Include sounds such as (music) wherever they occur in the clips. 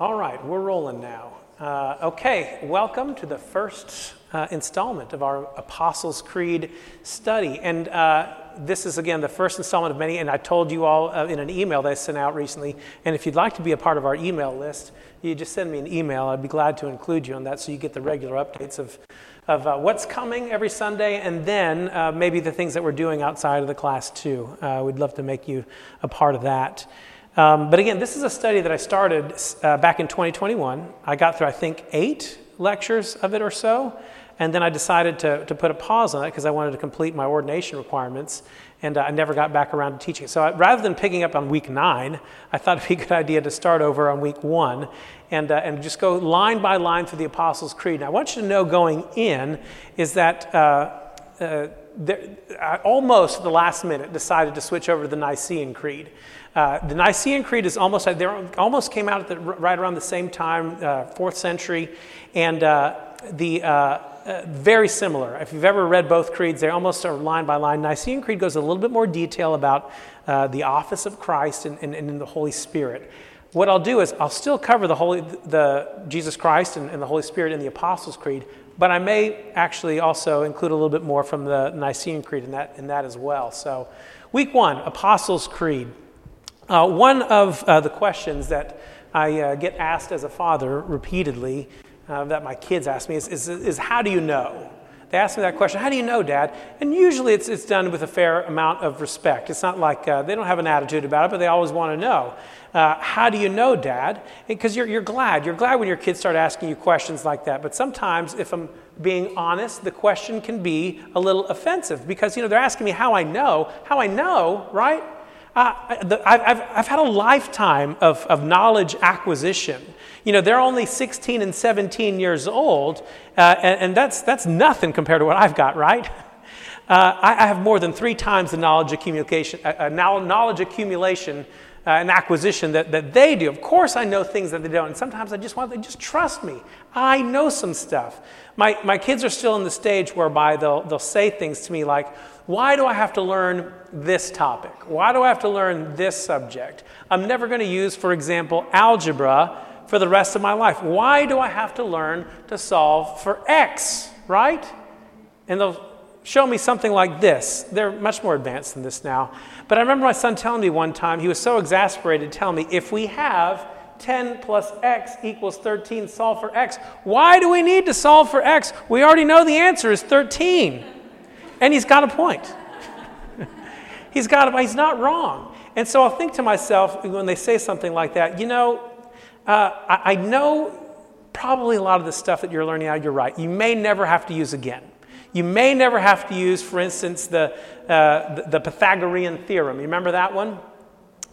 All right, we're rolling now. Uh, okay, welcome to the first uh, installment of our Apostles' Creed study. And uh, this is, again, the first installment of many. And I told you all uh, in an email that I sent out recently. And if you'd like to be a part of our email list, you just send me an email. I'd be glad to include you on that so you get the regular updates of, of uh, what's coming every Sunday and then uh, maybe the things that we're doing outside of the class, too. we'd love to make you a part of that. Um, but again, this is a study that I started uh, back in 2021. I got through, I think, eight lectures of it or so. And then I decided to, to put a pause on it because I wanted to complete my ordination requirements. And uh, I never got back around to teaching. So I, rather than picking up on week nine, I thought it'd be a good idea to start over on week one and, uh, and just go line by line through the Apostles' Creed. Now, I want you to know going in is that uh, uh there, I almost at the last minute decided to switch over to the Nicene Creed. Uh, the Nicene Creed is almost, they almost came out the, right around the same time, uh, fourth century, and uh, the, uh, uh, very similar. If you've ever read both creeds, they almost are line by line. Nicene Creed goes a little bit more detail about the office of Christ and, and, and the Holy Spirit what I'll do is I'll still cover the Holy, the Jesus Christ and, and, the Holy Spirit in the Apostles' Creed, but I may actually also include a little bit more from the Nicene Creed in that, in that as well. So, week one, Apostles' Creed. Uh, one of uh, the questions that I uh, get asked as a father repeatedly, uh, that my kids ask me, is, is, is, how do you know? They ask me that question, how do you know, Dad? And usually it's, it's done with a fair amount of respect. It's not like uh, they don't have an attitude about it, but they always want to know. Uh, how do you know, Dad? Because you're, you're glad. You're glad when your kids start asking you questions like that. But sometimes, if I'm being honest, the question can be a little offensive because, you know, they're asking me how I know. How I know, right? I've, I've had a lifetime of, of knowledge acquisition. You know, they're only 16 and 17 years old, uh, and, and, that's, that's nothing compared to what I've got, right? (laughs) Uh, I, I, have more than three times the knowledge accumulation, uh, uh knowledge accumulation uh, and acquisition that, that they do. Of course, I know things that they don't, and sometimes I just want them to just trust me. I know some stuff. My, my kids are still in the stage whereby they'll, they'll say things to me like, why do I have to learn this topic? Why do I have to learn this subject? I'm never going to use, for example, algebra for the rest of my life. Why do I have to learn to solve for x, right? And they'll show me something like this. They're much more advanced than this now. But I remember my son telling me one time, he was so exasperated, telling me, if we have 10 plus x equals 13, solve for x. Why do we need to solve for x? We already know the answer is 13. And he's got a point. he's got a, he's not wrong. And so I'll think to myself when they say something like that, you know, uh, I, I know probably a lot of the stuff that you're learning now, you're right. You may never have to use again. You may never have to use, for instance, the, uh, the, the, Pythagorean theorem. You remember that one?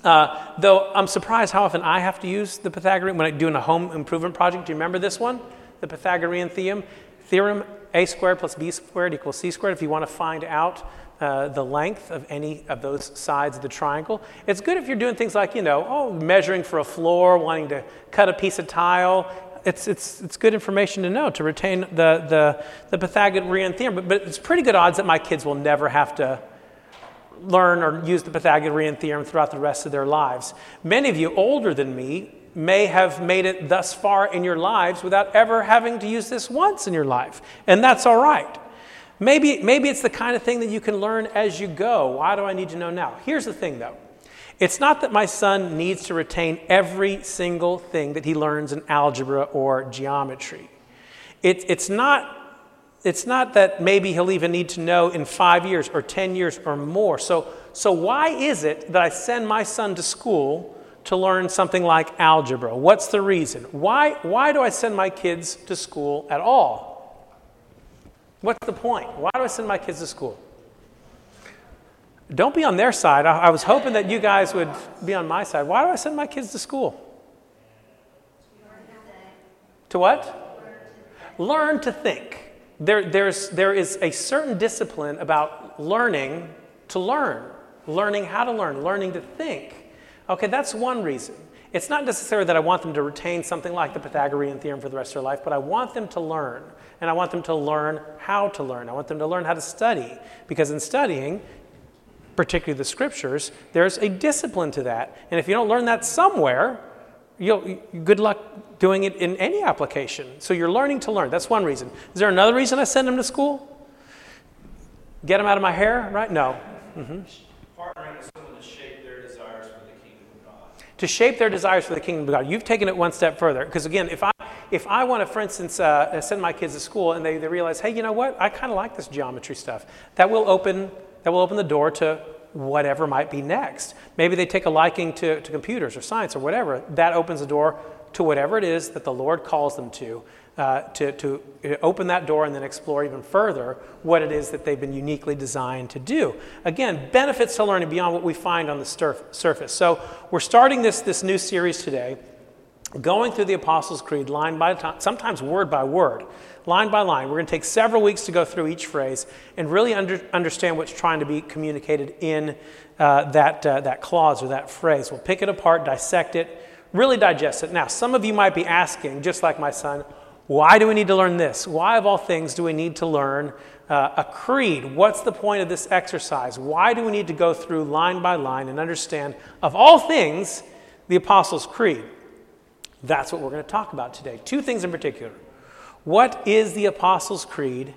Uh, though I'm surprised how often I have to use the Pythagorean when I'm doing a home improvement project. Do you remember this one? The Pythagorean theorem. Theorem a squared plus b squared equals c squared if you want to find out uh, the length of any of those sides of the triangle. It's good if you're doing things like, you know, oh, measuring for a floor, wanting to cut a piece of tile. It's, it's, it's good information to know to retain the, the, the Pythagorean theorem. But, but it's pretty good odds that my kids will never have to learn or use the Pythagorean theorem throughout the rest of their lives. Many of you older than me may have made it thus far in your lives without ever having to use this once in your life. And that's all right. Maybe, maybe it's the kind of thing that you can learn as you go. Why do I need to know now? Here's the thing, though it's not that my son needs to retain every single thing that he learns in algebra or geometry. It, it's, not, it's not that maybe he'll even need to know in five years or 10 years or more. So, so why is it that I send my son to school to learn something like algebra? What's the reason? Why, why do I send my kids to school at all? What's the point? Why do I send my kids to school? Don't be on their side. I, I was hoping that you guys would be on my side. Why do I send my kids to school? To what? Learn to think. There, there's, there is a certain discipline about learning to learn, learning how to learn, learning to think. Okay, that's one reason. It's not necessarily that I want them to retain something like the Pythagorean theorem for the rest of their life, but I want them to learn. And I want them to learn how to learn. I want them to learn how to study. Because in studying, particularly the scriptures, there's a discipline to that. And if you don't learn that somewhere, You'll, good luck doing it in any application. So you're learning to learn. That's one reason. Is there another reason I send them to school? Get them out of my hair, right? No. Mm-hmm. Partnering with someone to shape their desires for the kingdom of God. To shape their desires for the kingdom of God. You've taken it one step further. Because again, if I if I want to, for instance, uh, send my kids to school and they, they realize, hey, you know what? I kind of like this geometry stuff. That will open that will open the door to whatever might be next. Maybe they take a liking to, to computers or science or whatever. That opens the door to whatever it is that the Lord calls them to, uh, to, to open that door and then explore even further what it is that they've been uniquely designed to do. Again, benefits to learning beyond what we find on the surf- surface. So we're starting this, this new series today, going through the Apostles' Creed line by line, sometimes word by word line by line. We're going to take several weeks to go through each phrase and really under, understand what's trying to be communicated in uh, that, uh, that clause or that phrase. We'll pick it apart, dissect it, really digest it. Now, some of you might be asking, just like my son, why do we need to learn this? Why, of all things, do we need to learn uh, a creed? What's the point of this exercise? Why do we need to go through line by line and understand, of all things, the Apostles' Creed? That's what we're going to talk about today. Two things in particular. What is the Apostles' Creed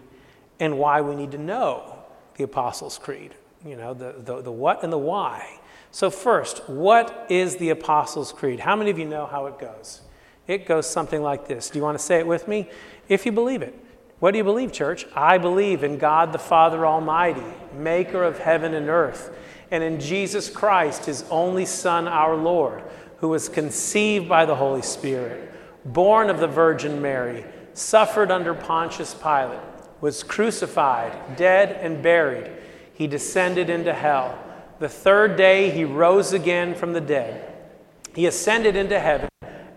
and why we need to know the Apostles' Creed? You know, the, the, the what and the why. So, first, what is the Apostles' Creed? How many of you know how it goes? It goes something like this. Do you want to say it with me? If you believe it. What do you believe, church? I believe in God the Father Almighty, maker of heaven and earth, and in Jesus Christ, his only Son, our Lord, who was conceived by the Holy Spirit, born of the Virgin Mary suffered under Pontius Pilate, was crucified, dead, and buried. He descended into hell. The third day he rose again from the dead. He ascended into heaven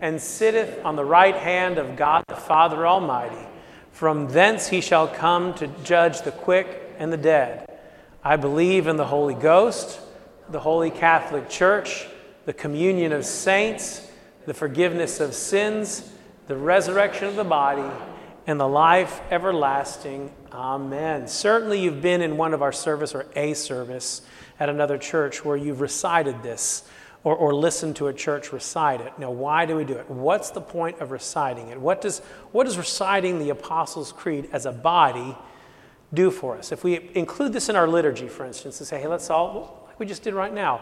and sitteth on the right hand of God the Father Almighty. From thence he shall come to judge the quick and the dead. I believe in the Holy Ghost, the Holy Catholic Church, the communion of saints, the forgiveness of sins the resurrection of the body, and the life everlasting. Amen. Certainly, you've been in one of our service or a service at another church where you've recited this or, or listened to a church recite it. Now, why do we do it? What's the point of reciting it? What does, what does reciting the Apostles' Creed as a body do for us? If we include this in our liturgy, for instance, and say, hey, let's all, like we just did right now,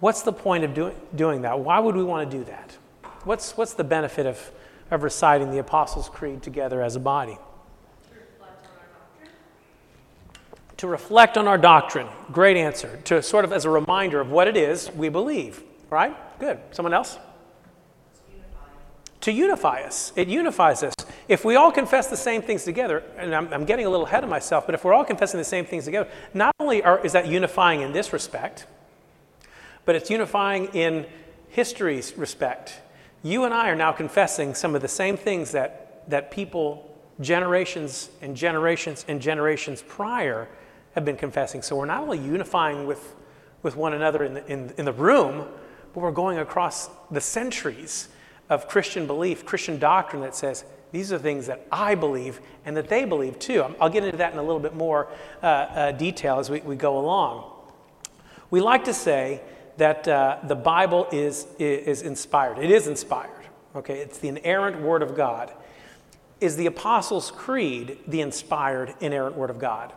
what's the point of doing, doing that? Why would we want to do that? What's, what's the benefit of of reciting the Apostles' Creed together as a body. To reflect on our doctrine. Great answer. To sort of as a reminder of what it is we believe. Right? Good. Someone else? To unify us. It unifies us. If we all confess the same things together, and I'm, I'm, getting a little ahead of myself, but if we're all confessing the same things together, not only are, is that unifying in this respect, but it's unifying in history's respect you and I are now confessing some of the same things that, that people generations and generations and generations prior have been confessing. So we're not only unifying with, with one another in the, in, in the room, but we're going across the centuries of Christian belief, Christian doctrine that says, these are things that I believe and that they believe too. I'll get into that in a little bit more uh, uh, detail as we, we go along. We like to say that uh, the Bible is, is inspired. It is inspired. Okay, it's the inerrant Word of God. Is the Apostles' Creed the inspired, inerrant Word of God?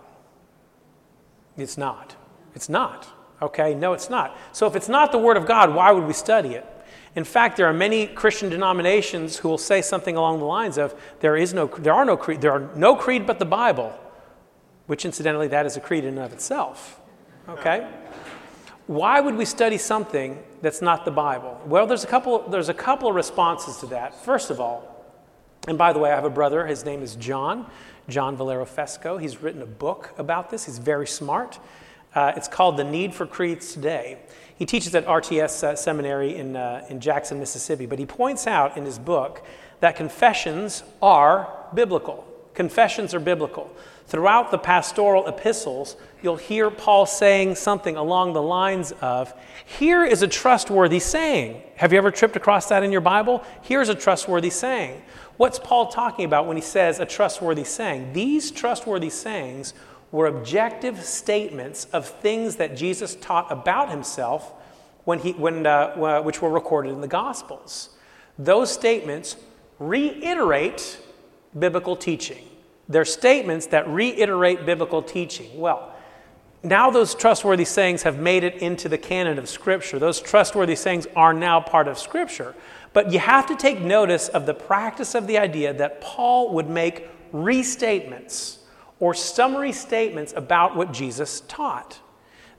It's not. It's not. Okay, no, it's not. So if it's not the Word of God, why would we study it? In fact, there are many Christian denominations who will say something along the lines of there is no, there are no creed, there are no creed but the Bible, which incidentally, that is a creed in and of itself. Okay? why would we study something that's not the Bible? Well, there's a couple, there's a couple of responses to that. First of all, and by the way, I have a brother, his name is John, John Valero Fesko. He's written a book about this, he's very smart. Uh, it's called The Need for Creeds Today. He teaches at RTS uh, Seminary in, uh, in Jackson, Mississippi, but he points out in his book that confessions are biblical. Confessions are biblical. Throughout the pastoral epistles, you'll hear Paul saying something along the lines of, Here is a trustworthy saying. Have you ever tripped across that in your Bible? Here's a trustworthy saying. What's Paul talking about when he says a trustworthy saying? These trustworthy sayings were objective statements of things that Jesus taught about himself when he, when, uh, which were recorded in the Gospels. those statements reiterate biblical teaching. They're statements that reiterate biblical teaching. Well, now those trustworthy sayings have made it into the canon of Scripture. Those trustworthy sayings are now part of Scripture. But you have to take notice of the practice of the idea that Paul would make restatements or summary statements about what Jesus taught.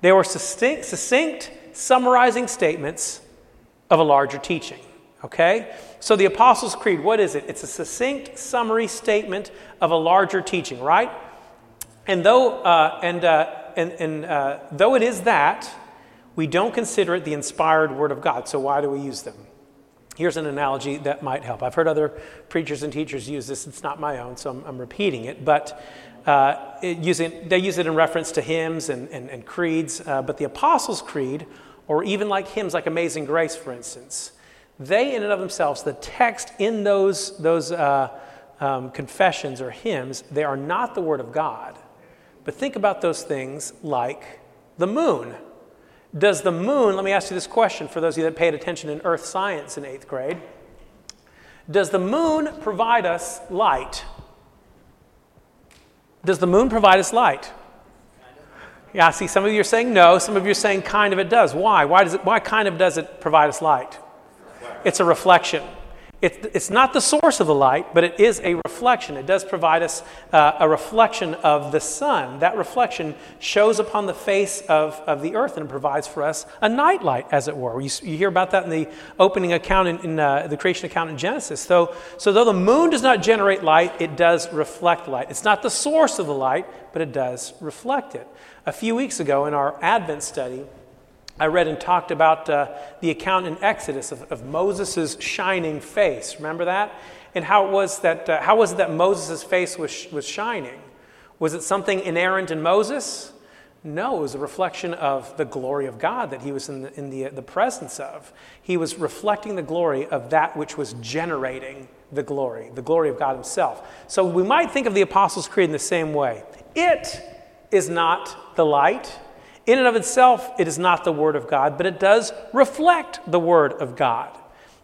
They were succinct, succinct summarizing statements of a larger teaching. Okay? So the Apostles' Creed, what is it? It's a succinct summary statement of a larger teaching, right? And though, uh, and, uh, and, and uh, though it is that, we don't consider it the inspired Word of God. So why do we use them? Here's an analogy that might help. I've heard other preachers and teachers use this. It's not my own, so I'm, I'm repeating it. But uh, it, using, they use it in reference to hymns and, and, and creeds. Uh, but the Apostles' Creed, or even like hymns like Amazing Grace, for instance, they in and of themselves, the text in those, those uh, um, confessions or hymns, they are not the Word of God. But think about those things like the moon. Does the moon, let me ask you this question for those of you that paid attention in earth science in eighth grade. Does the moon provide us light? Does the moon provide us light? Yeah, I see, some of you are saying no, some of you are saying kind of it does. Why? Why, does it, why kind of does it provide us light? It's a reflection. It, it's not the source of the light, but it is a reflection. It does provide us uh, a reflection of the sun. That reflection shows upon the face of, of the earth and provides for us a nightlight, as it were. You, you hear about that in the opening account in, in uh, the creation account in Genesis. So, so, though the moon does not generate light, it does reflect light. It's not the source of the light, but it does reflect it. A few weeks ago in our Advent study, I read and talked about uh, the account in Exodus of, of Moses' shining face. Remember that? And how it was that, uh, how was it that Moses' face was, was shining? Was it something inerrant in Moses? No, it was a reflection of the glory of God that he was in the, in the, the presence of. He was reflecting the glory of that which was generating the glory, the glory of God Himself. So we might think of the Apostles' Creed in the same way. It is not the light, in and of itself, it is not the Word of God, but it does reflect the Word of God.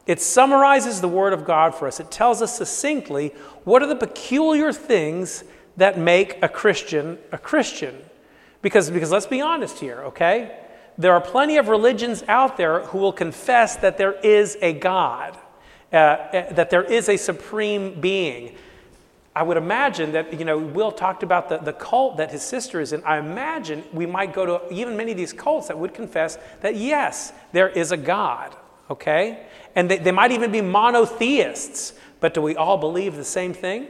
It summarizes the Word of God for us. It tells us succinctly what are the peculiar things that make a Christian a Christian. Because, because let's be honest here, okay? There are plenty of religions out there who will confess that there is a God, uh, uh that there is a supreme being. I would imagine that, you know, Will talked about the, the cult that his sister is in. I imagine we might go to even many of these cults that would confess that, yes, there is a God, okay? And they, they might even be monotheists, but do we all believe the same thing?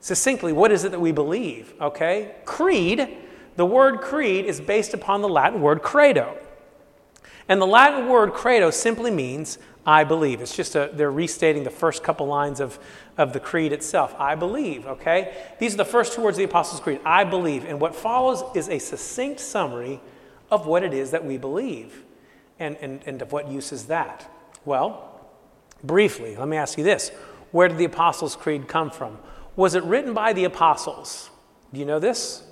Succinctly, what is it that we believe, okay? Creed, the word creed is based upon the Latin word credo. And the Latin word credo simply means I believe. It's just a, they're restating the first couple lines of, of the creed itself. I believe, okay? These are the first two words of the Apostles' Creed. I believe. And what follows is a succinct summary of what it is that we believe. And, and, and of what use is that? Well, briefly, let me ask you this Where did the Apostles' Creed come from? Was it written by the apostles? Do you know this?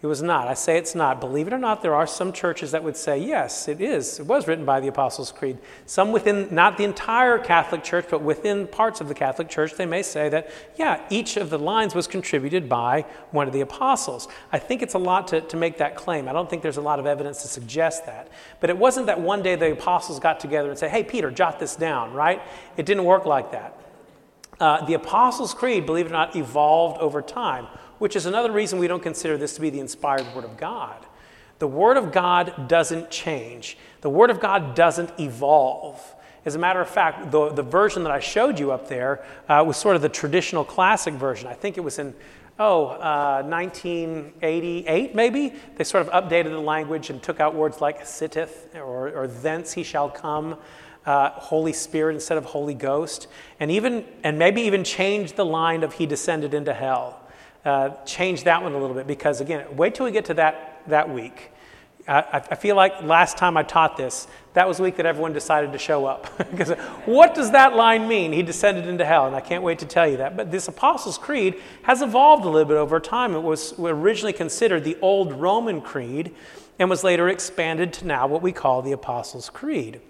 It was not. I say it's not. Believe it or not, there are some churches that would say, yes, it is. It was written by the Apostles' Creed. Some within, not the entire Catholic Church, but within parts of the Catholic Church, they may say that, yeah, each of the lines was contributed by one of the apostles. I think it's a lot to, to make that claim. I don't think there's a lot of evidence to suggest that. But it wasn't that one day the apostles got together and said, hey, Peter, jot this down, right? It didn't work like that. Uh, the Apostles' Creed, believe it or not, evolved over time which is another reason we don't consider this to be the inspired Word of God. The Word of God doesn't change, the Word of God doesn't evolve. As a matter of fact, the, the version that I showed you up there uh, was sort of the traditional classic version. I think it was in, oh, uh, 1988 maybe. They sort of updated the language and took out words like sitteth or, or thence he shall come. Uh, Holy Spirit instead of Holy Ghost, and even and maybe even changed the line of He descended into hell uh, change that one a little bit because, again, wait till we get to that, that week. I, I feel like last time I taught this, that was the week that everyone decided to show up. (laughs) because what does that line mean? He descended into hell, and I can't wait to tell you that. But this Apostles' Creed has evolved a little bit over time. It was originally considered the old Roman Creed and was later expanded to now what we call the Apostles' Creed.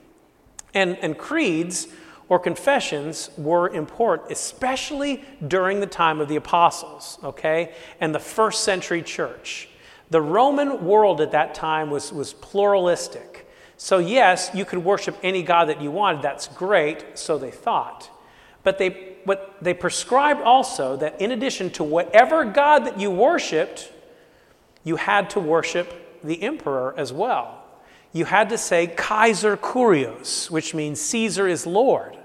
And, and creeds or confessions were important, especially during the time of the apostles, okay, and the first century church. The Roman world at that time was, was pluralistic. So, yes, you could worship any God that you wanted. That's great, so they thought. But they, but they prescribed also that in addition to whatever God that you worshiped, you had to worship the emperor as well. You had to say Kaiser Kurios, which means Caesar is Lord.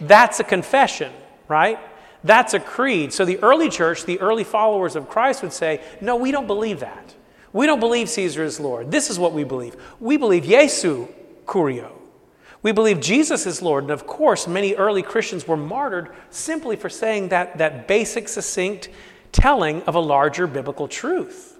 That's a confession, right? That's a creed. So the early church, the early followers of Christ would say, no, we don't believe that. We don't believe Caesar is Lord. This is what we believe. We believe Jesu Kurio. We believe Jesus is Lord. And of course, many early Christians were martyred simply for saying that, that basic, succinct telling of a larger biblical truth.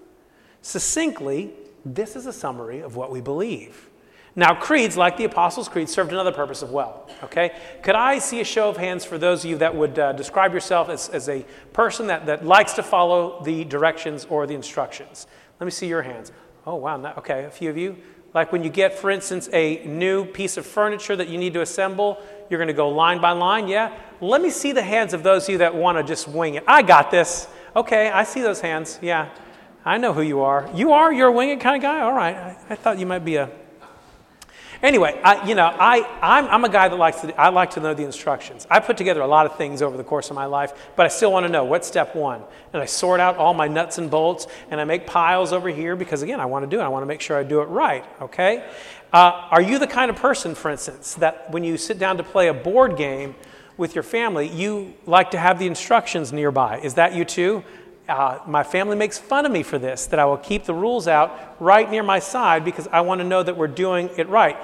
Succinctly, this is a summary of what we believe. Now, creeds, like the Apostles' Creed, served another purpose as well. Okay? Could I see a show of hands for those of you that would uh, describe yourself as, as a person that, that likes to follow the directions or the instructions? Let me see your hands. Oh, wow. Not, okay, a few of you. Like when you get, for instance, a new piece of furniture that you need to assemble, you're going to go line by line, yeah? Let me see the hands of those of you that want to just wing it. I got this. Okay, I see those hands, yeah. I know who you are. You are? You're a wing it kind of guy? All right. I, I thought you might be a Anyway, I, you know, I, I'm, I'm a guy that likes to, I like to know the instructions. I put together a lot of things over the course of my life, but I still want to know what's step one. And I sort out all my nuts and bolts, and I make piles over here because, again, I want to do it. I want to make sure I do it right, okay? Uh, are you the kind of person, for instance, that when you sit down to play a board game with your family, you like to have the instructions nearby? Is that you too? Uh, my family makes fun of me for this, that I will keep the rules out right near my side because I want to know that we're doing it right.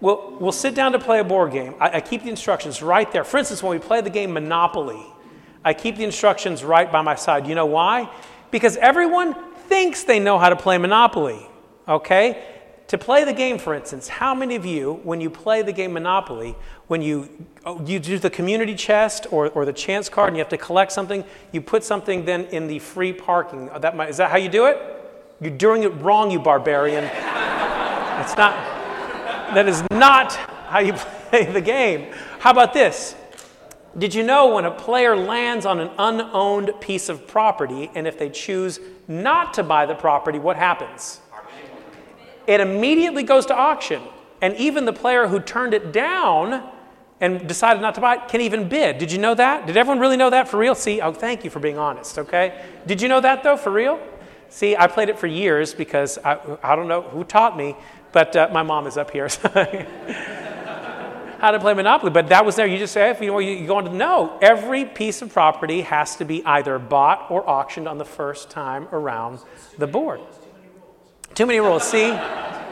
We'll, we'll sit down to play a board game. I, I keep the instructions right there. For instance, when we play the game Monopoly, I keep the instructions right by my side. You know why? Because everyone thinks they know how to play Monopoly, okay? To play the game, for instance, how many of you, when you play the game Monopoly, when you, oh, you do the community chest or, or the chance card and you have to collect something, you put something then in the free parking? Uh, that might, is that how you do it? You're doing it wrong, you barbarian. (laughs) it's not, that is not how you (laughs) play the game. How about this? Did you know when a player lands on an unowned piece of property and if they choose not to buy the property, what happens? It immediately goes to auction. And even the player who turned it down and decided not to buy it can even bid. Did you know that? Did everyone really know that for real? See, oh, thank you for being honest, okay? Did you know that though, for real? See, I played it for years because I, I don't know who taught me, but uh, my mom is up here. (laughs) how to play Monopoly, but that was there. You just say, if you, know, you go on to know, every piece of property has to be either bought or auctioned on the first time around the board. Too many rules. See,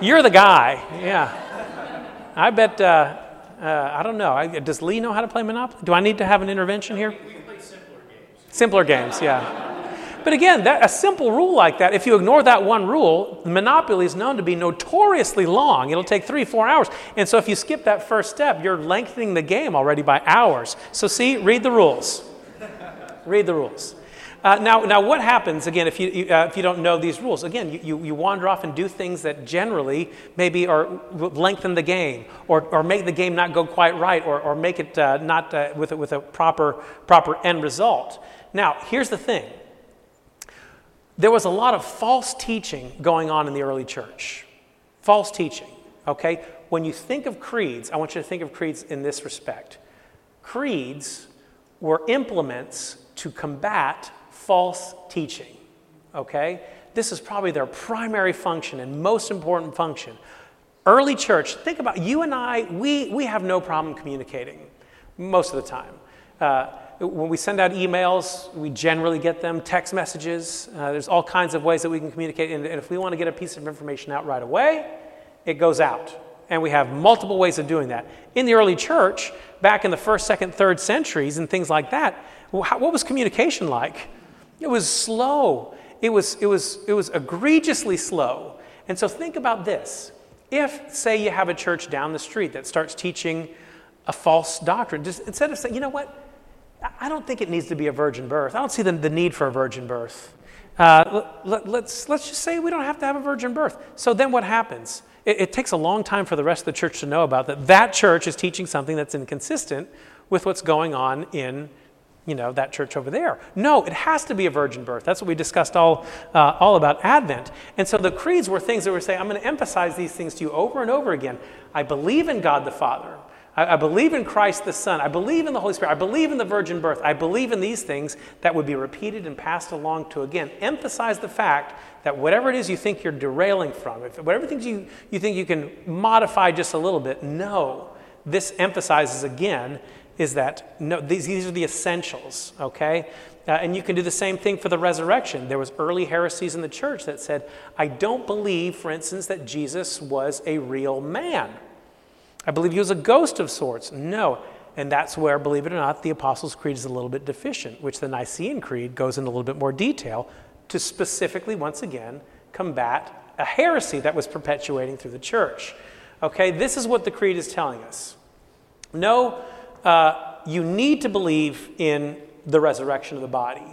you're the guy. Yeah. I bet, uh, uh, I don't know. I, does Lee know how to play Monopoly? Do I need to have an intervention here? We can play simpler games. Simpler games, yeah. But again, that, a simple rule like that, if you ignore that one rule, Monopoly is known to be notoriously long. It'll take three, four hours. And so if you skip that first step, you're lengthening the game already by hours. So, see, read the rules. read the rules. Uh, now, now, what happens, again, if you, uh, if you don't know these rules? Again, you, you, you, wander off and do things that generally maybe are, lengthen the game or, or make the game not go quite right or, or make it uh, not uh, with, with a proper, proper end result. Now, here's the thing there was a lot of false teaching going on in the early church. False teaching, okay? When you think of creeds, I want you to think of creeds in this respect. Creeds were implements to combat false teaching. Okay? This is probably their primary function and most important function. Early church, think about you and I, we, we have no problem communicating most of the time. Uh, when we send out emails, we generally get them, text messages. Uh, there's all kinds of ways that we can communicate. And, and if we want to get a piece of information out right away, it goes out. And we have multiple ways of doing that. In the early church, back in the first, second, third centuries, and things like that, what was communication like? It was slow. It was, it was, it was egregiously slow. And so think about this. If, say, you have a church down the street that starts teaching a false doctrine, just instead of saying, you know what, I don't think it needs to be a virgin birth. I don't see the, the need for a virgin birth. Uh, let, us let's, let's just say we don't have to have a virgin birth. So then what happens? it, it takes a long time for the rest of the church to know about that. That church is teaching something that's inconsistent with what's going on in you know that church over there. No it has to be a virgin birth. That's what we discussed all, uh, all about advent. And so the creeds were things that were saying i'm going to emphasize these things to you over and over again. I believe in god the father. I, I believe in christ the son. I believe in the holy spirit. I believe in the virgin birth. I believe in these things that would be repeated and passed along to again emphasize the fact that whatever it is you think you're derailing from if whatever things you, you think you can modify just a little bit no. This emphasizes again is that no, these, these are the essentials, okay? Uh, and you can do the same thing for the resurrection. There was early heresies in the church that said, I don't believe, for instance, that Jesus was a real man. I believe he was a ghost of sorts. No. And that's where, believe it or not, the Apostles' Creed is a little bit deficient, which the Nicene Creed goes into a little bit more detail to specifically, once again, combat a heresy that was perpetuating through the church. Okay, this is what the Creed is telling us. No uh, you need to believe in the resurrection of the body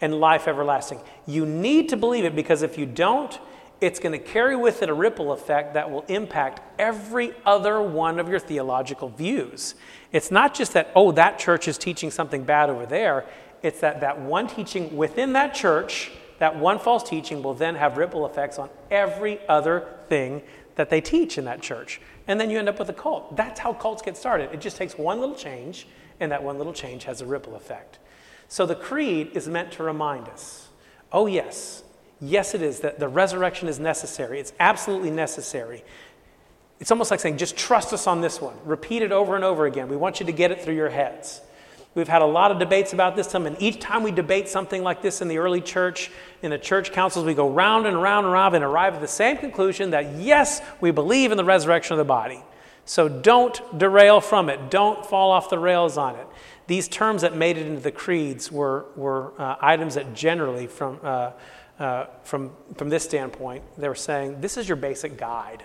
and life everlasting. You need to believe it because if you don't, it's going to carry with it a ripple effect that will impact every other one of your theological views. It's not just that, oh, that church is teaching something bad over there. It's that that one teaching within that church, that one false teaching, will then have ripple effects on every other thing that they teach in that church. And then you end up with a cult. That's how cults get started. It just takes one little change, and that one little change has a ripple effect. So the creed is meant to remind us oh, yes, yes, it is, that the resurrection is necessary. It's absolutely necessary. It's almost like saying, just trust us on this one. Repeat it over and over again. We want you to get it through your heads. We've had a lot of debates about this and each time we debate something like this in the early church, in the church councils, we go round and round and round and arrive at the same conclusion that yes, we believe in the resurrection of the body. So don't derail from it, don't fall off the rails on it. These terms that made it into the creeds were, were uh, items that generally, from, uh, uh, from, from this standpoint, they were saying this is your basic guide.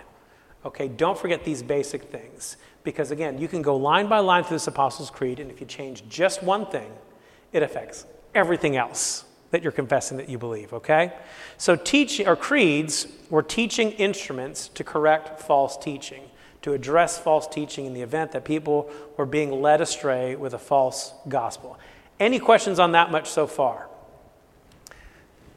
Okay, don't forget these basic things. Because again, you can go line by line through this Apostles' Creed, and if you change just one thing, it affects everything else that you're confessing that you believe, okay? So teaching or creeds were teaching instruments to correct false teaching, to address false teaching in the event that people were being led astray with a false gospel. Any questions on that much so far?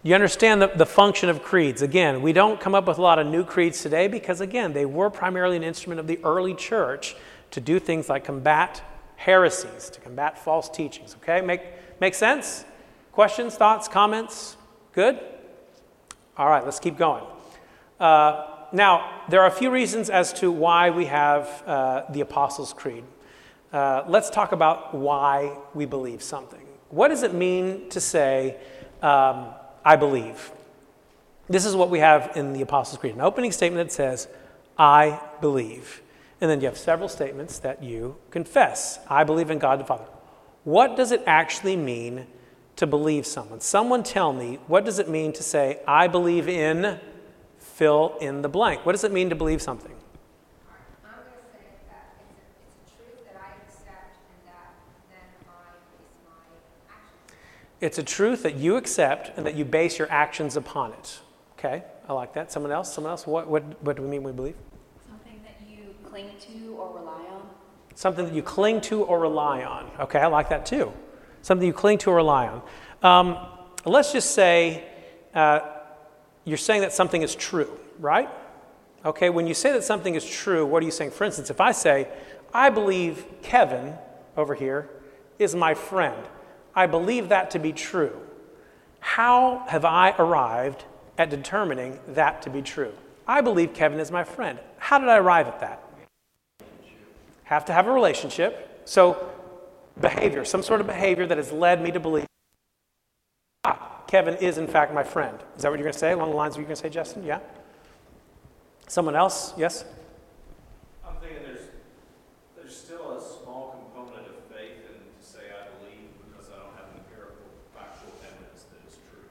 You understand the, the function of creeds. Again, we don't come up with a lot of new creeds today because, again, they were primarily an instrument of the early church to do things like combat heresies, to combat false teachings. Okay? Make, make sense? Questions, thoughts, comments? Good? All right, let's keep going. Uh, now, there are a few reasons as to why we have uh, the Apostles' Creed. Uh, let's talk about why we believe something. What does it mean to say, um, I believe. This is what we have in the Apostles' Creed an opening statement that says, I believe. And then you have several statements that you confess. I believe in God the Father. What does it actually mean to believe someone? Someone tell me, what does it mean to say, I believe in, fill in the blank? What does it mean to believe something? It's a truth that you accept and that you base your actions upon it. Okay, I like that. Someone else? Someone else? What, what, what do we mean we believe? Something that you cling to or rely on. Something that you cling to or rely on. Okay, I like that too. Something you cling to or rely on. Um, let's just say uh, you're saying that something is true, right? Okay, when you say that something is true, what are you saying? For instance, if I say, I believe Kevin over here is my friend. I believe that to be true. How have I arrived at determining that to be true? I believe Kevin is my friend. How did I arrive at that? Have to have a relationship. So, behavior, some sort of behavior that has led me to believe ah, Kevin is in fact my friend. Is that what you're going to say along the lines of what you're going to say, Justin? Yeah? Someone else? Yes?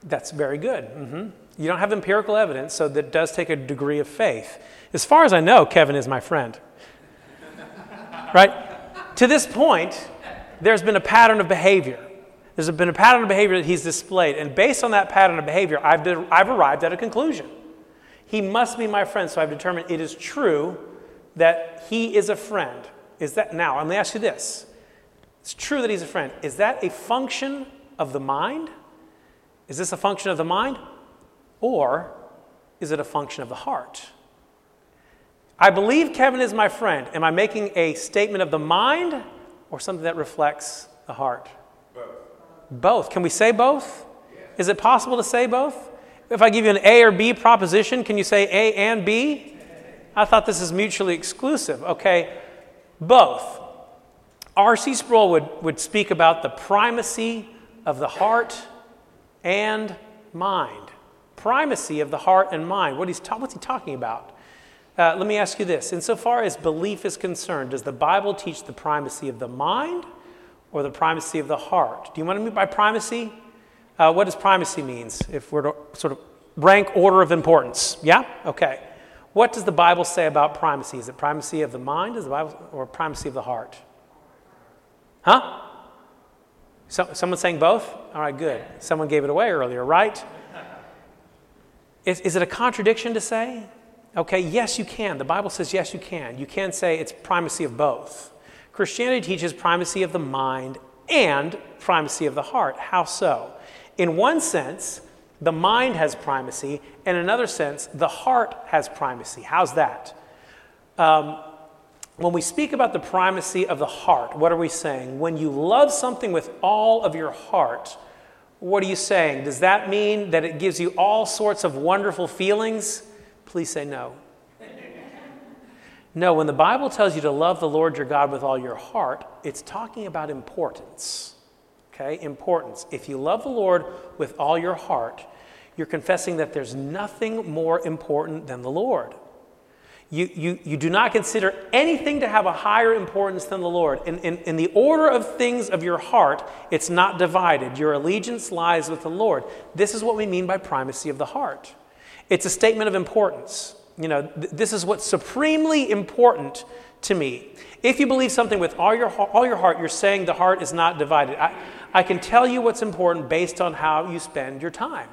That's very good. Mm-hmm. You don't have empirical evidence, so that does take a degree of faith. As far as I know, Kevin is my friend. (laughs) right? To this point, there's been a pattern of behavior. There's been a pattern of behavior that he's displayed. And based on that pattern of behavior, I've, I've arrived at a conclusion. He must be my friend. So I've determined it is true that he is a friend. Is that now? Let me ask you this. It's true that he's a friend. Is that a function of the mind? Is this a function of the mind? Or is it a function of the heart? I believe Kevin is my friend. Am I making a statement of the mind or something that reflects the heart? Both. Both. Can we say both? Is it possible to say both? If I give you an A or B proposition, can you say A and B? I thought this is mutually exclusive. Okay, both. R.C. Sproul would, would speak about the primacy of the heart and mind. Primacy of the heart and mind. What he's ta- what's he talking about? Uh, let me ask you this. Insofar as belief is concerned, does the Bible teach the primacy of the mind or the primacy of the heart? Do you want to mean by primacy? Uh, what does primacy means if we're to sort of rank order of importance? Yeah? Okay. What does the Bible say about primacy? Is it primacy of the mind is the Bible, or primacy of the heart? Huh? So, someone saying both? All right, good. Someone gave it away earlier, right? Is, is it a contradiction to say? Okay, yes, you can. The Bible says yes, you can. You can say it's primacy of both. Christianity teaches primacy of the mind and primacy of the heart. How so? In one sense, the mind has primacy. and In another sense, the heart has primacy. How's that? Um, when we speak about the primacy of the heart, what are we saying? When you love something with all of your heart, what are you saying? Does that mean that it gives you all sorts of wonderful feelings? Please say no. No, when the Bible tells you to love the Lord your God with all your heart, it's talking about importance. Okay, importance. If you love the Lord with all your heart, you're confessing that there's nothing more important than the Lord. You, you, you do not consider anything to have a higher importance than the Lord. In, in, in the order of things of your heart, it's not divided. Your allegiance lies with the Lord. This is what we mean by primacy of the heart. It's a statement of importance. You know, th- this is what's supremely important to me. If you believe something with all your, all your heart, you're saying the heart is not divided. I, I can tell you what's important based on how you spend your time.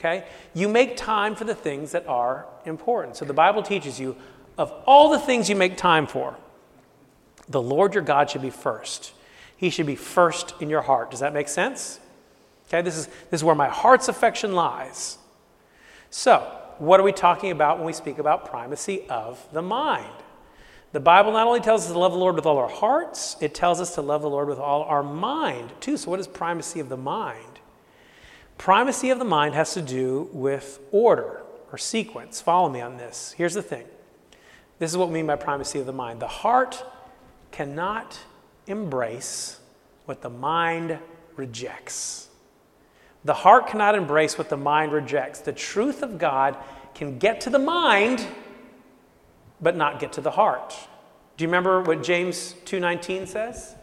Okay? You make time for the things that are important. So the Bible teaches you of all the things you make time for, the Lord your God should be first. He should be first in your heart. Does that make sense? Okay, this is, this is where my heart's affection lies. So, what are we talking about when we speak about primacy of the mind? The Bible not only tells us to love the Lord with all our hearts, it tells us to love the Lord with all our mind, too. So, what is primacy of the mind? Primacy of the mind has to do with order or sequence. Follow me on this. Here's the thing this is what we mean by primacy of the mind. The heart cannot embrace what the mind rejects. The heart cannot embrace what the mind rejects. The truth of God can get to the mind but not get to the heart. Do you remember what James 2:19 says?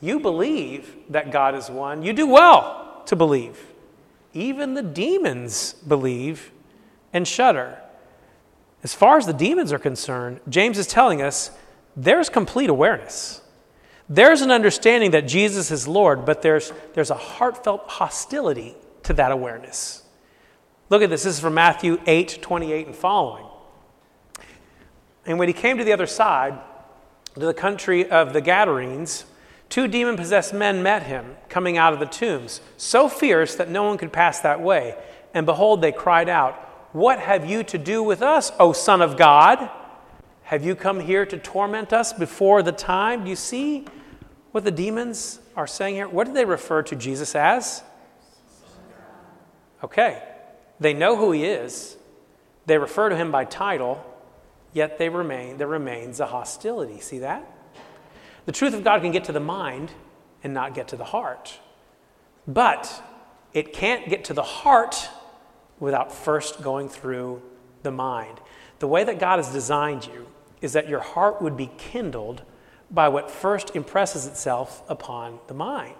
You believe that God is one. You do well to believe. Even the demons believe and shudder. As far as the demons are concerned, James is telling us there's complete awareness. There's an understanding that Jesus is Lord, but there's, there's a heartfelt hostility to that awareness. Look at this. This is from Matthew 8 28 and following. And when he came to the other side, to the country of the Gadarenes, Two demon possessed men met him coming out of the tombs, so fierce that no one could pass that way. And behold, they cried out, What have you to do with us, O Son of God? Have you come here to torment us before the time? Do you see what the demons are saying here? What do they refer to Jesus as? Okay, they know who he is. They refer to him by title, yet they remain, there remains a hostility. See that? The truth of God can get to the mind and not get to the heart. But it can't get to the heart without first going through the mind. The way that God has designed you is that your heart would be kindled by what first impresses itself upon the mind.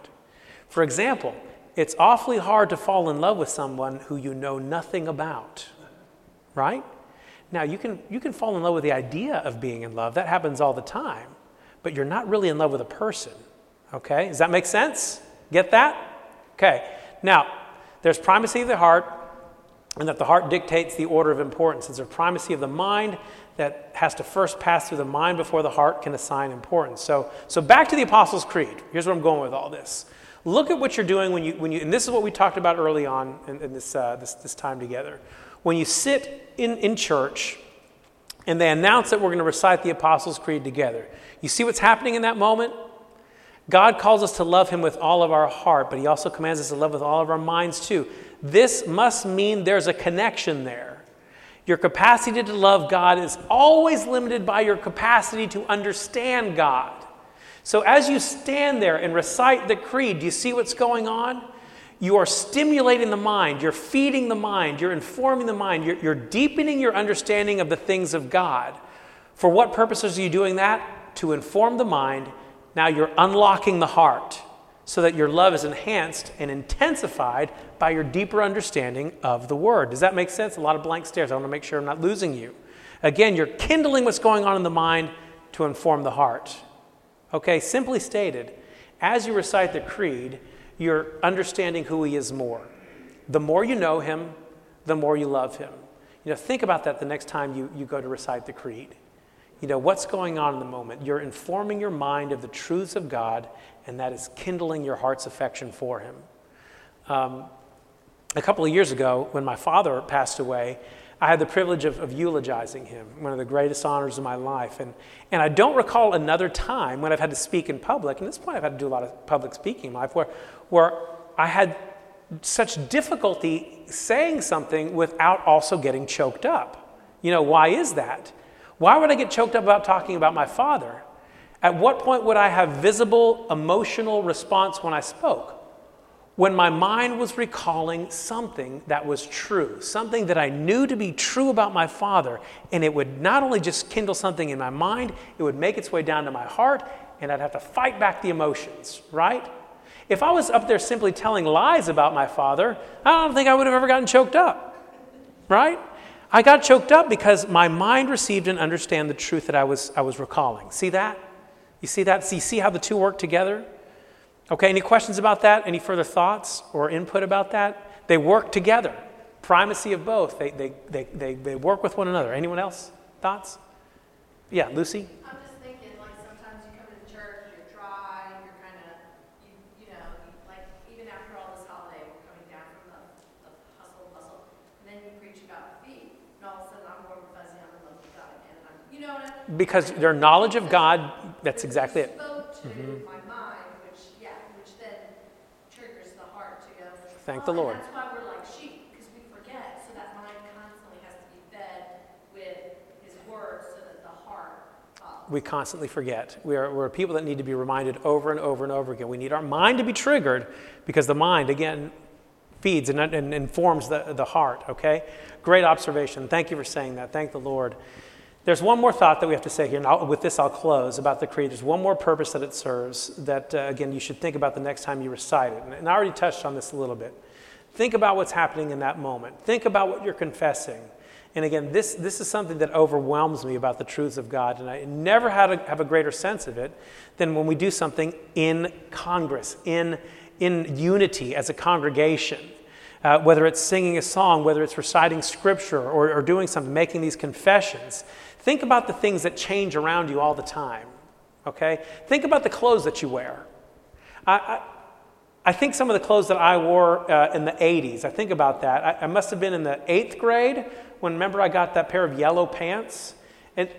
For example, it's awfully hard to fall in love with someone who you know nothing about, right? Now, you can, you can fall in love with the idea of being in love, that happens all the time but you're not really in love with a person. Okay? Does that make sense? Get that? Okay. Now, there's primacy of the heart, and that the heart dictates the order of importance. It's a primacy of the mind that has to first pass through the mind before the heart can assign importance. So, so back to the Apostles' Creed. Here's where I'm going with all this. Look at what you're doing when you, when you and this is what we talked about early on in, in this, uh, this, this time together. When you sit in, in church and they announce that we're going to recite the Apostles' Creed together, you see what's happening in that moment? God calls us to love Him with all of our heart, but He also commands us to love with all of our minds too. This must mean there's a connection there. Your capacity to love God is always limited by your capacity to understand God. So as you stand there and recite the creed, do you see what's going on? You are stimulating the mind, you're feeding the mind, you're informing the mind, you're, you're deepening your understanding of the things of God. For what purposes are you doing that? To inform the mind. Now you're unlocking the heart so that your love is enhanced and intensified by your deeper understanding of the Word. Does that make sense? A lot of blank stares. I want to make sure I'm not losing you. Again, you're kindling what's going on in the mind to inform the heart. Okay, simply stated, as you recite the creed, you're understanding who He is more. The more you know Him, the more you love Him. You know, think about that the next time you, you go to recite the creed. You know, what's going on in the moment? You're informing your mind of the truths of God and that is kindling your heart's affection for him. Um, a couple of years ago, when my father passed away, I had the privilege of, of, eulogizing him, one of the greatest honors of my life. And, and I don't recall another time when I've had to speak in public, and at this point I've had to do a lot of public speaking in life, where, where I had such difficulty saying something without also getting choked up. You know, why is that? Why would I get choked up about talking about my father? At what point would I have visible emotional response when I spoke? When my mind was recalling something that was true, something that I knew to be true about my father, and it would not only just kindle something in my mind, it would make its way down to my heart, and I'd have to fight back the emotions, right? If I was up there simply telling lies about my father, I don't think I would have ever gotten choked up, right? I got choked up because my mind received and understand the truth that I was, I was recalling. See that? You see that? You see how the two work together? Okay, any questions about that? Any further thoughts or input about that? They work together. Primacy of both. They, they, they, they, they work with one another. Anyone else? Thoughts? Yeah, Lucy? I'm just thinking, like, sometimes you come to church, you're dry, you're kind of, you, you know, like, even after all this holiday, we're coming down from the, the hustle, bustle, and then you preach about feet, and all of a sudden I'm warm and fuzzy, I'm in love with God again. I'm, you know what I mean? Because their knowledge of God, that's exactly it. Mm-hmm. my mind, which, yeah, which then triggers the heart to go, Thank the Lord. That's why we're like sheep, because we forget. So that mind constantly has to be fed with His Word so that the heart follows. We constantly forget. We are, we're people that need to be reminded over and over and over again. We need our mind to be triggered because the mind, again, feeds and, and informs the, the heart, okay? Great observation. Thank you for saying that. Thank the Lord. There's one more thought that we have to say here, and I'll, with this I'll close about the creed. There's one more purpose that it serves that, uh, again, you should think about the next time you recite it. And, and I already touched on this a little bit. Think about what's happening in that moment. Think about what you're confessing. And again, this, this is something that overwhelms me about the truths of God, and I never had a, have a greater sense of it than when we do something in Congress, in, in unity as a congregation. Uh, whether it's singing a song, whether it's reciting scripture or, or doing something, making these confessions. Think about the things that change around you all the time, okay? Think about the clothes that you wear. I, I, I think some of the clothes that I wore uh, in the 80s, I think about that. I, I, must have been in the eighth grade when, remember, I got that pair of yellow pants? And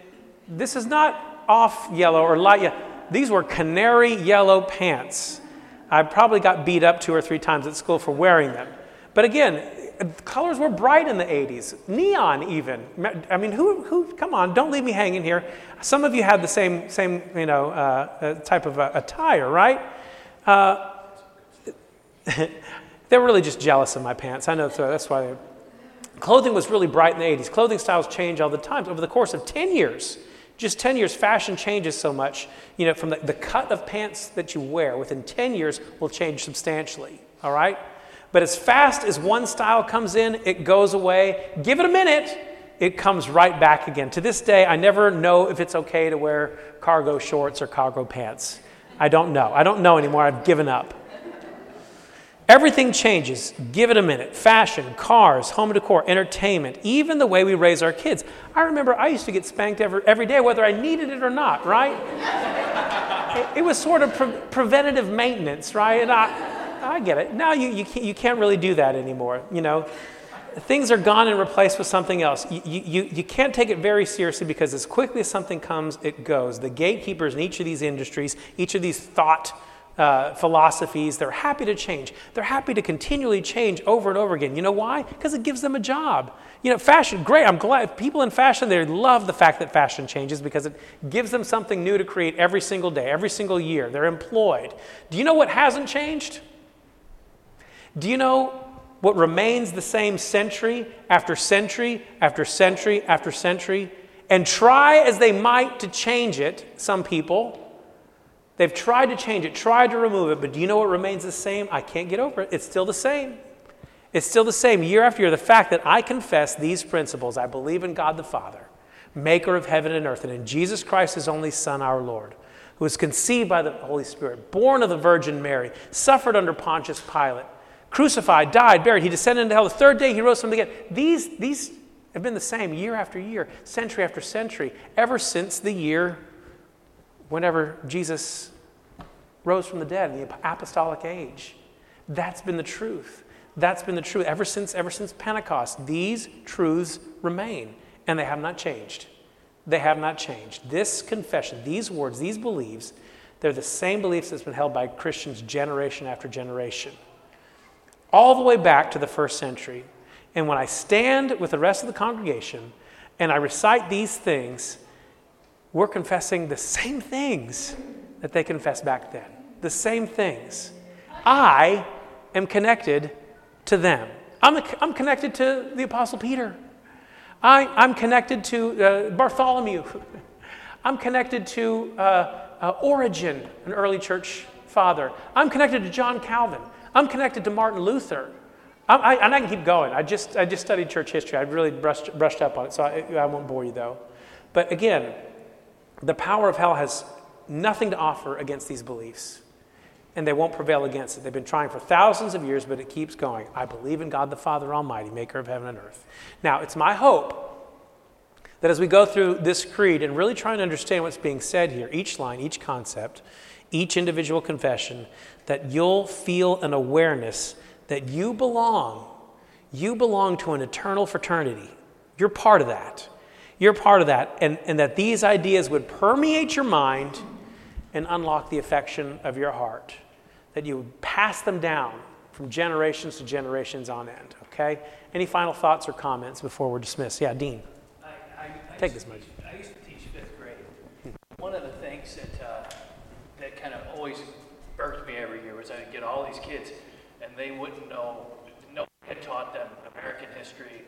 this is not off yellow or light yellow. These were canary yellow pants. I probably got beat up two or three times at school for wearing them. But again, colors were bright in the 80s, neon even. I mean, who, who, come on, don't leave me hanging here. Some of you had the same, same you know, uh, uh type of uh, attire, right? Uh, (laughs) they were really just jealous of my pants. I know, so that's why. Clothing was really bright in the 80s. Clothing styles change all the time. Over the course of 10 years, just 10 years, fashion changes so much. You know, from the, the cut of pants that you wear within 10 years will change substantially, all right? But as fast as one style comes in, it goes away. Give it a minute, it comes right back again. To this day, I never know if it's okay to wear cargo shorts or cargo pants. I don't know. I don't know anymore. I've given up. Everything changes. Give it a minute. Fashion, cars, home decor, entertainment, even the way we raise our kids. I remember I used to get spanked every, every day, whether I needed it or not, right? (laughs) it, it, was sort of pre- preventative maintenance, right? And I, I get it. Now you, you, can't, you can't really do that anymore, you know? Things are gone and replaced with something else. You, you, you can't take it very seriously because as quickly as something comes, it goes. The gatekeepers in each of these industries, each of these thought uh, philosophies. They're happy to change. They're happy to continually change over and over again. You know why? Because it gives them a job. You know, fashion, great. I'm glad people in fashion, they love the fact that fashion changes because it gives them something new to create every single day, every single year. They're employed. Do you know what hasn't changed? Do you know what remains the same century after century after century after century? And try as they might to change it, some people, They've tried to change it, tried to remove it, but do you know what remains the same? I can't get over it. It's still the same. It's still the same year after year. The fact that I confess these principles, I believe in God the Father, maker of heaven and earth, and in Jesus Christ, his only Son, our Lord, who was conceived by the Holy Spirit, born of the Virgin Mary, suffered under Pontius Pilate, crucified, died, buried. He descended into hell. The third day, he rose from the dead. These, these have been the same year after year, century after century, ever since the year whenever Jesus rose from the dead in the apostolic age. That's been the truth. That's been the truth ever since ever since Pentecost. These truths remain and they have not changed. They have not changed. This confession, these words, these beliefs, they're the same beliefs that's been held by Christians generation after generation. All the way back to the first century. And when I stand with the rest of the congregation and I recite these things, we're confessing the same things that they confessed back then. The same things. I am connected to them. I'm, a, I'm connected to the Apostle Peter. I, I'm connected to uh, Bartholomew. (laughs) I'm connected to uh, uh, Origen, an early church father. I'm connected to John Calvin. I'm connected to Martin Luther. I, I, and I can keep going. I just, I just studied church history. I've really brushed, brushed up on it, so I, I won't bore you though. But again, the power of hell has nothing to offer against these beliefs, and they won't prevail against it. They've been trying for thousands of years, but it keeps going. I believe in God the Father Almighty, maker of heaven and earth. Now, it's my hope that as we go through this creed and really try and understand what's being said here, each line, each concept, each individual confession, that you'll feel an awareness that you belong. You belong to an eternal fraternity. You're part of that. You're part of that. And, and that these ideas would permeate your mind and unlock the affection of your heart. That you would pass them down from generations to generations on end. Okay? Any final thoughts or comments before we're dismissed? Yeah, Dean. I, I, Take this mic. I used to teach fifth grade. One of the things that, uh, that kind of always irked me every year was I'd get all these kids and they wouldn't know, nobody had taught them American history,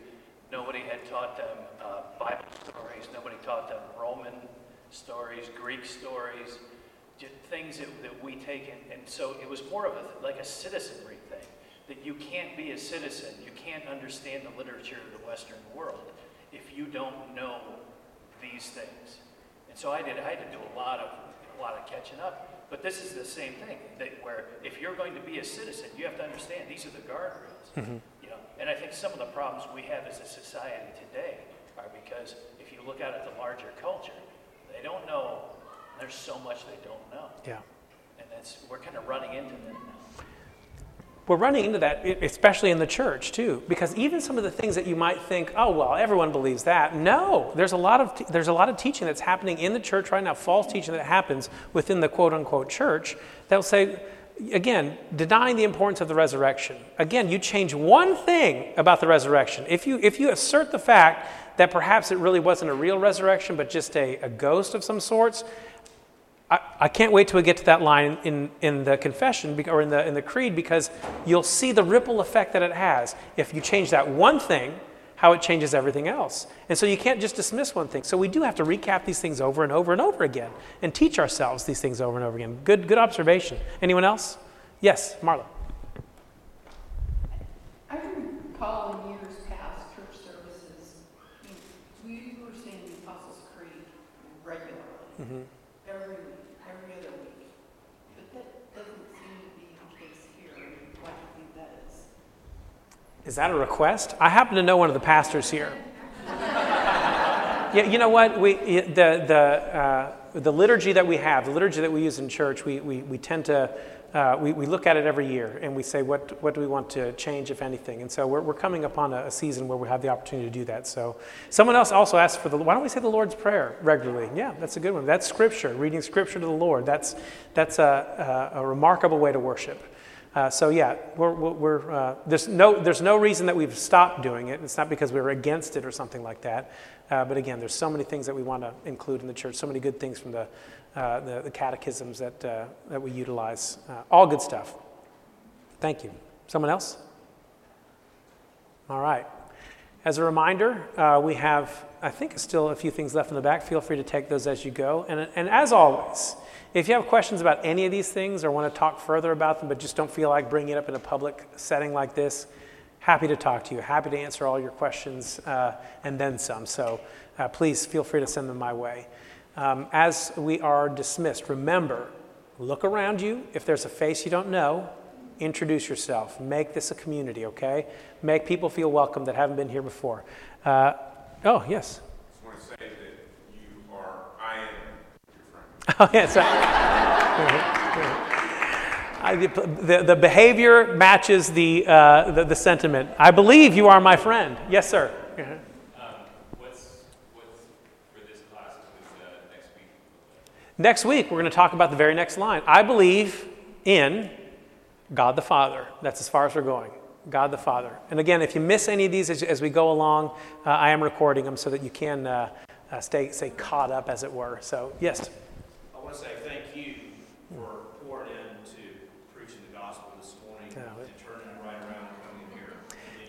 Nobody had taught them uh, Bible stories. Nobody taught them Roman stories, Greek stories, things that, that we take in. And so it was more of a, like a citizenry thing, that you can't be a citizen. You can't understand the literature of the Western world if you don't know these things. And so I did, I had to do a lot of, a lot of catching up. But this is the same thing, that where if you're going to be a citizen, you have to understand these are the guardrails. Mm-hmm. And I think some of the problems we have as a society today are because if you look out at the larger culture, they don't know, there's so much they don't know. Yeah. And that's, we're kind of running into that now. We're running into that, especially in the church too, because even some of the things that you might think, oh well, everyone believes that. No, there's a lot of there's a lot of teaching that's happening in the church right now, false teaching that happens within the quote unquote church that'll say, again, denying the importance of the resurrection. Again, you change one thing about the resurrection. If you, if you assert the fact that perhaps it really wasn't a real resurrection, but just a, a ghost of some sorts, I, I can't wait till we get to that line in, in the confession or in the, in the creed because you'll see the ripple effect that it has. If you change that one thing, how it changes everything else. And so you can't just dismiss one thing. So we do have to recap these things over and over and over again and teach ourselves these things over and over again. Good, good observation. Anyone else? Yes, Marla. I can recall in years past church services, we were saying the Apostles' Creed regularly, Mm-hmm. every week, every other week. But that doesn't seem to be the case here. Why do you think that is. Is that a request? I happen to know one of the pastors here. yeah, you know what? We, the, the, uh, the liturgy that we have, the liturgy that we use in church, we, we, we tend to, uh, we, we look at it every year and we say, what, what do we want to change, if anything? And so we're, we're coming upon a, a season where we have the opportunity to do that. So someone else also asked for the, why don't we say the Lord's Prayer regularly? Yeah, that's a good one. That's scripture, reading scripture to the Lord. That's, that's a, a, a remarkable way to worship. Uh, so yeah, we're, we're, uh, there's, no, there's no reason that we've stopped doing it. It's not because we are against it or something like that. Uh, but again, there's so many things that we want to include in the church, so many good things from the, uh, the, the, catechisms that, uh, that we utilize. All good stuff. Thank you. Someone else? All right. As a reminder, we have, I think, still a few things left in the back. Feel free to take those as you go. And, and as always, if you have questions about any of these things or want to talk further about them, but just don't feel like bringing it up in a public setting like this, happy to talk to you. Happy to answer all your questions uh, and then some. So uh, please feel free to send them my way. Um, as we are dismissed, remember look around you. If there's a face you don't know, introduce yourself. Make this a community, okay? Make people feel welcome that haven't been here before. Uh, oh, yes. I (laughs) Oh, yes. I, the, the behavior matches the, uh, the, the, sentiment. I believe you are my friend. Yes, sir. Uh-huh. Um, what's, what's for this class uh, next week? Next week, we're going to talk about the very next line. I believe in God the Father. That's as far as we're going. God the Father. And again, if you miss any of these as, as we go along, uh, I am recording them so that you can uh, uh stay, stay caught up, as it were. So, yes want to say thank you for pouring into preaching the gospel this morning yeah. and turning it right around and coming here.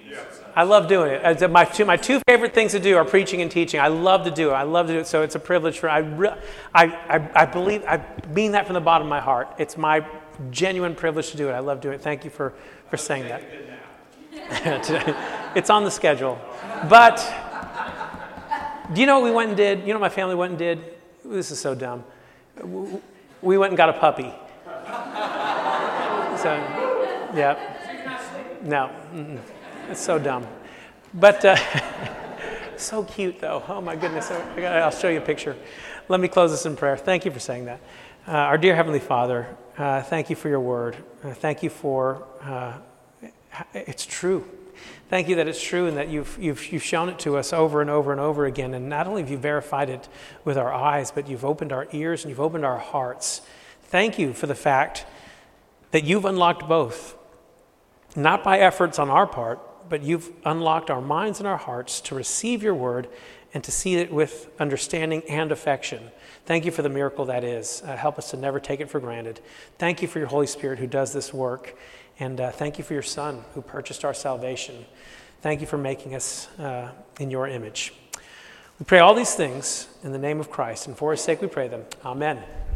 Yeah. I love doing it. My two, my two favorite things to do are preaching and teaching. I love to do it. I love to do it. So it's a privilege for I, I, I, I believe I mean that from the bottom of my heart. It's my genuine privilege to do it. I love doing it. Thank you for, for saying that. (laughs) it's on the schedule. But do you know what we went and did? You know what my family went and did? This is so dumb we went and got a puppy. So, yeah. No, mm-mm. It's so dumb. But uh, (laughs) so cute, though. Oh, my goodness. I'll show you a picture. Let me close this in prayer. Thank you for saying that. Uh, our dear Heavenly Father, uh, thank you for your word. Uh, thank you for uh, it's true. Thank you that it's true and that you've, you've, you've shown it to us over and over and over again. And not only have you verified it with our eyes, but you've opened our ears and you've opened our hearts. Thank you for the fact that you've unlocked both, not by efforts on our part, but you've unlocked our minds and our hearts to receive your word and to see it with understanding and affection. Thank you for the miracle that is. Uh, help us to never take it for granted. Thank you for your Holy Spirit who does this work. And uh, thank you for your Son who purchased our salvation. Thank you for making us uh, in your image. We pray all these things in the name of Christ, and for his sake we pray them. Amen.